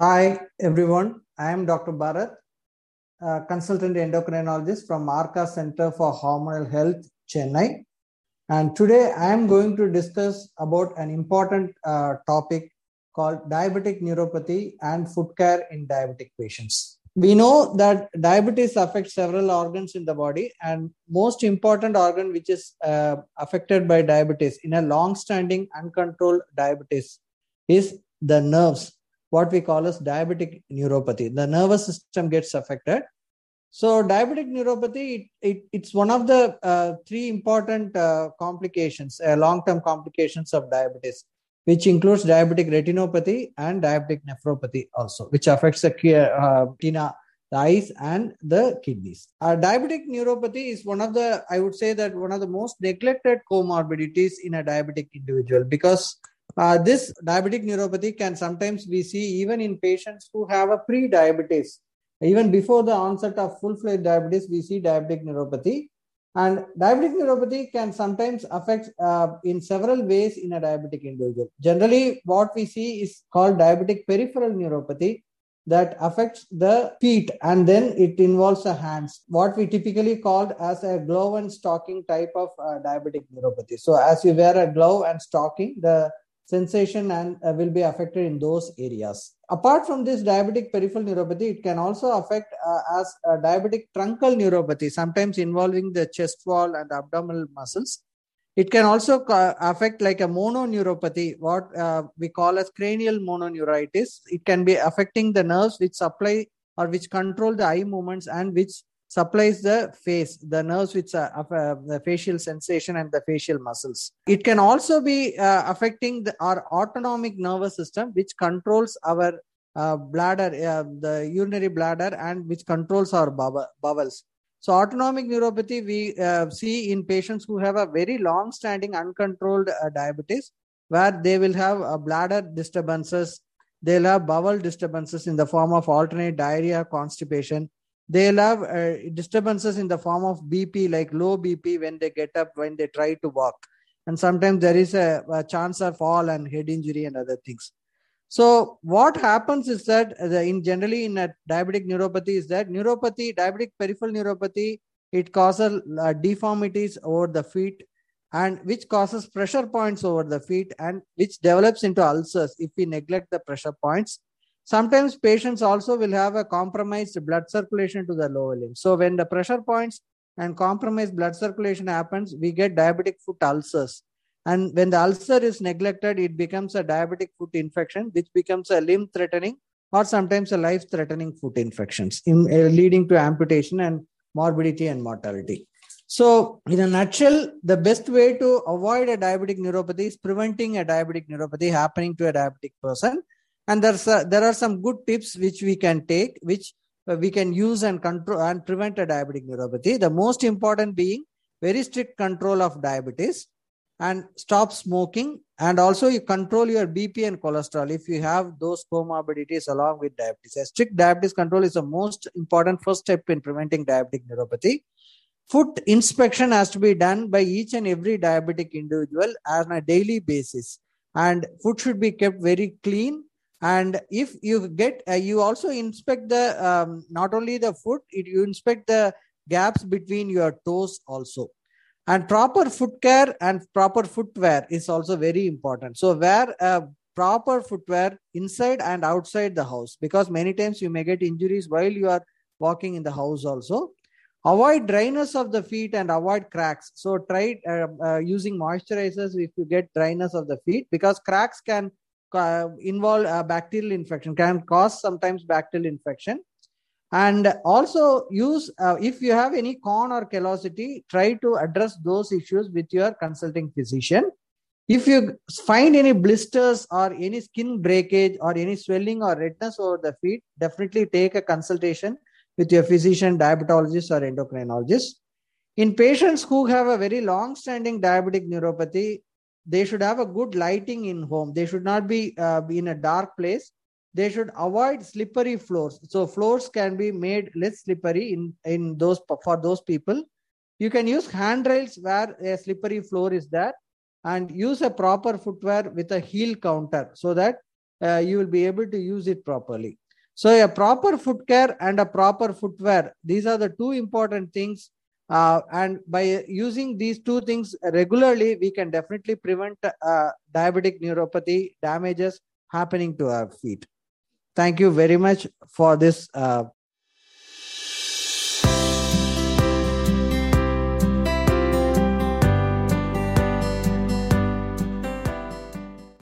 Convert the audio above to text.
Hi, everyone. I am Dr. Bharat, consultant endocrinologist from Arca Center for Hormonal Health, Chennai. And today I am going to discuss about an important uh, topic called diabetic neuropathy and foot care in diabetic patients. We know that diabetes affects several organs in the body, and most important organ which is uh, affected by diabetes in a long-standing uncontrolled diabetes is the nerves what we call as diabetic neuropathy. The nervous system gets affected. So, diabetic neuropathy, it, it it's one of the uh, three important uh, complications, uh, long term complications of diabetes, which includes diabetic retinopathy and diabetic nephropathy also, which affects the retina, the eyes, and the kidneys. Uh, diabetic neuropathy is one of the, I would say that one of the most neglected comorbidities in a diabetic individual because uh, this diabetic neuropathy can sometimes be see even in patients who have a pre-diabetes. Even before the onset of full-fledged diabetes, we see diabetic neuropathy. And diabetic neuropathy can sometimes affect uh, in several ways in a diabetic individual. Generally, what we see is called diabetic peripheral neuropathy that affects the feet and then it involves the hands what we typically called as a glove and stocking type of uh, diabetic neuropathy so as you wear a glove and stocking the sensation and uh, will be affected in those areas. Apart from this diabetic peripheral neuropathy, it can also affect uh, as diabetic truncal neuropathy, sometimes involving the chest wall and abdominal muscles. It can also affect like a mononeuropathy, what uh, we call as cranial mononeuritis. It can be affecting the nerves which supply or which control the eye movements and which supplies the face, the nerves which are uh, the facial sensation and the facial muscles. It can also be uh, affecting the, our autonomic nervous system, which controls our uh, bladder, uh, the urinary bladder, and which controls our bowels. So, autonomic neuropathy we uh, see in patients who have a very long standing uncontrolled uh, diabetes, where they will have bladder disturbances, they'll have bowel disturbances in the form of alternate diarrhea, constipation they'll have uh, disturbances in the form of bp like low bp when they get up when they try to walk. And sometimes there is a, a chance of fall and head injury and other things. So what happens is that the, in generally in a diabetic neuropathy is that neuropathy diabetic peripheral neuropathy it causes uh, deformities over the feet and which causes pressure points over the feet and which develops into ulcers if we neglect the pressure points Sometimes patients also will have a compromised blood circulation to the lower limb. So when the pressure points and compromised blood circulation happens, we get diabetic foot ulcers. And when the ulcer is neglected, it becomes a diabetic foot infection, which becomes a limb threatening or sometimes a life threatening foot infections, in, uh, leading to amputation and morbidity and mortality. So, in a nutshell, the best way to avoid a diabetic neuropathy is preventing a diabetic neuropathy happening to a diabetic person and there's a, there are some good tips which we can take which we can use and control and prevent a diabetic neuropathy. The most important being very strict control of diabetes and stop smoking. And also you control your bp and cholesterol. If you have those comorbidities along with diabetes a strict diabetes control is the most important first step in preventing diabetic neuropathy. Foot inspection has to be done by each and every diabetic individual on a daily basis. And foot should be kept very clean and if you get uh, you also inspect the um, not only the foot it, you inspect the gaps between your toes also. And proper foot care and proper footwear is also very important. So wear a proper footwear inside and outside the house because many times you may get injuries while you are walking in the house also. Avoid dryness of the feet and avoid cracks. So try uh, uh, using moisturizers if you get dryness of the feet because cracks can involve a bacterial infection can cause sometimes bacterial infection. And also use uh, if you have any corn or callosity try to address those issues with your consulting physician. If you find any blisters or any skin breakage or any swelling or redness over the feet definitely take a consultation with your physician diabetologist or endocrinologist. In patients who have a very long standing diabetic neuropathy they should have a good lighting in home they should not be, uh, be in a dark place they should avoid slippery floors so floors can be made less slippery in in those for those people you can use handrails where a slippery floor is there and use a proper footwear with a heel counter so that uh, you will be able to use it properly. So a proper foot care and a proper footwear, these are the two important things. Uh, and by using these two things regularly, we can definitely prevent uh, diabetic neuropathy damages happening to our feet. Thank you very much for this uh,